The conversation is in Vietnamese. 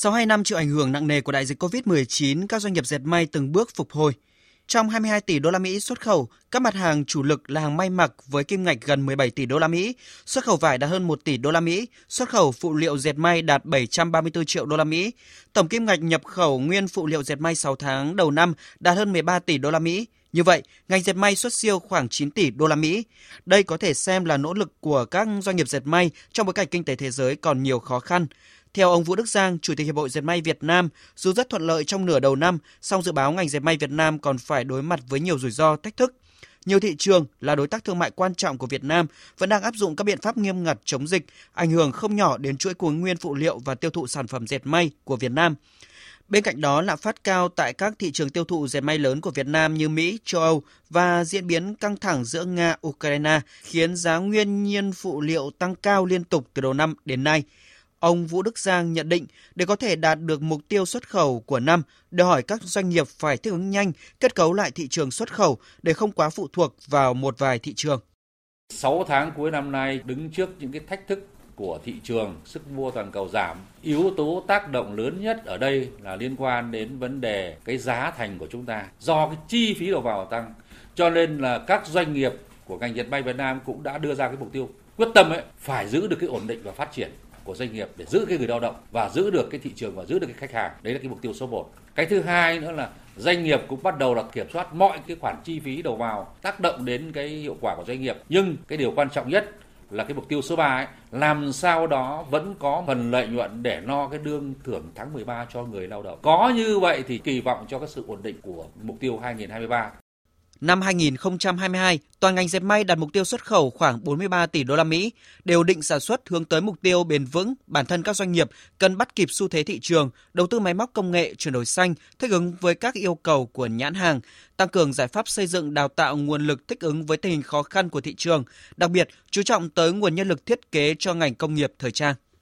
Sau 2 năm chịu ảnh hưởng nặng nề của đại dịch COVID-19, các doanh nghiệp dệt may từng bước phục hồi. Trong 22 tỷ đô la Mỹ xuất khẩu, các mặt hàng chủ lực là hàng may mặc với kim ngạch gần 17 tỷ đô la Mỹ, xuất khẩu vải đạt hơn 1 tỷ đô la Mỹ, xuất khẩu phụ liệu dệt may đạt 734 triệu đô la Mỹ. Tổng kim ngạch nhập khẩu nguyên phụ liệu dệt may 6 tháng đầu năm đạt hơn 13 tỷ đô la Mỹ. Như vậy, ngành dệt may xuất siêu khoảng 9 tỷ đô la Mỹ. Đây có thể xem là nỗ lực của các doanh nghiệp dệt may trong bối cảnh kinh tế thế giới còn nhiều khó khăn. Theo ông Vũ Đức Giang, Chủ tịch Hiệp hội Dệt may Việt Nam, dù rất thuận lợi trong nửa đầu năm, song dự báo ngành dệt may Việt Nam còn phải đối mặt với nhiều rủi ro, thách thức. Nhiều thị trường là đối tác thương mại quan trọng của Việt Nam vẫn đang áp dụng các biện pháp nghiêm ngặt chống dịch, ảnh hưởng không nhỏ đến chuỗi cung nguyên phụ liệu và tiêu thụ sản phẩm dệt may của Việt Nam. Bên cạnh đó, lạm phát cao tại các thị trường tiêu thụ dệt may lớn của Việt Nam như Mỹ, châu Âu và diễn biến căng thẳng giữa Nga, Ukraine khiến giá nguyên nhiên phụ liệu tăng cao liên tục từ đầu năm đến nay. Ông Vũ Đức Giang nhận định để có thể đạt được mục tiêu xuất khẩu của năm, đòi hỏi các doanh nghiệp phải thích ứng nhanh, kết cấu lại thị trường xuất khẩu để không quá phụ thuộc vào một vài thị trường. 6 tháng cuối năm nay đứng trước những cái thách thức của thị trường, sức mua toàn cầu giảm. Yếu tố tác động lớn nhất ở đây là liên quan đến vấn đề cái giá thành của chúng ta. Do cái chi phí đầu vào tăng, cho nên là các doanh nghiệp của ngành dệt may Việt Nam cũng đã đưa ra cái mục tiêu quyết tâm ấy phải giữ được cái ổn định và phát triển của doanh nghiệp để giữ cái người lao động và giữ được cái thị trường và giữ được cái khách hàng đấy là cái mục tiêu số 1 cái thứ hai nữa là doanh nghiệp cũng bắt đầu là kiểm soát mọi cái khoản chi phí đầu vào tác động đến cái hiệu quả của doanh nghiệp nhưng cái điều quan trọng nhất là cái mục tiêu số 3 ấy, làm sao đó vẫn có phần lợi nhuận để no cái đương thưởng tháng 13 cho người lao động. Có như vậy thì kỳ vọng cho cái sự ổn định của mục tiêu 2023. Năm 2022, toàn ngành dệt may đặt mục tiêu xuất khẩu khoảng 43 tỷ đô la Mỹ, đều định sản xuất hướng tới mục tiêu bền vững. Bản thân các doanh nghiệp cần bắt kịp xu thế thị trường, đầu tư máy móc công nghệ chuyển đổi xanh, thích ứng với các yêu cầu của nhãn hàng, tăng cường giải pháp xây dựng đào tạo nguồn lực thích ứng với tình hình khó khăn của thị trường, đặc biệt chú trọng tới nguồn nhân lực thiết kế cho ngành công nghiệp thời trang.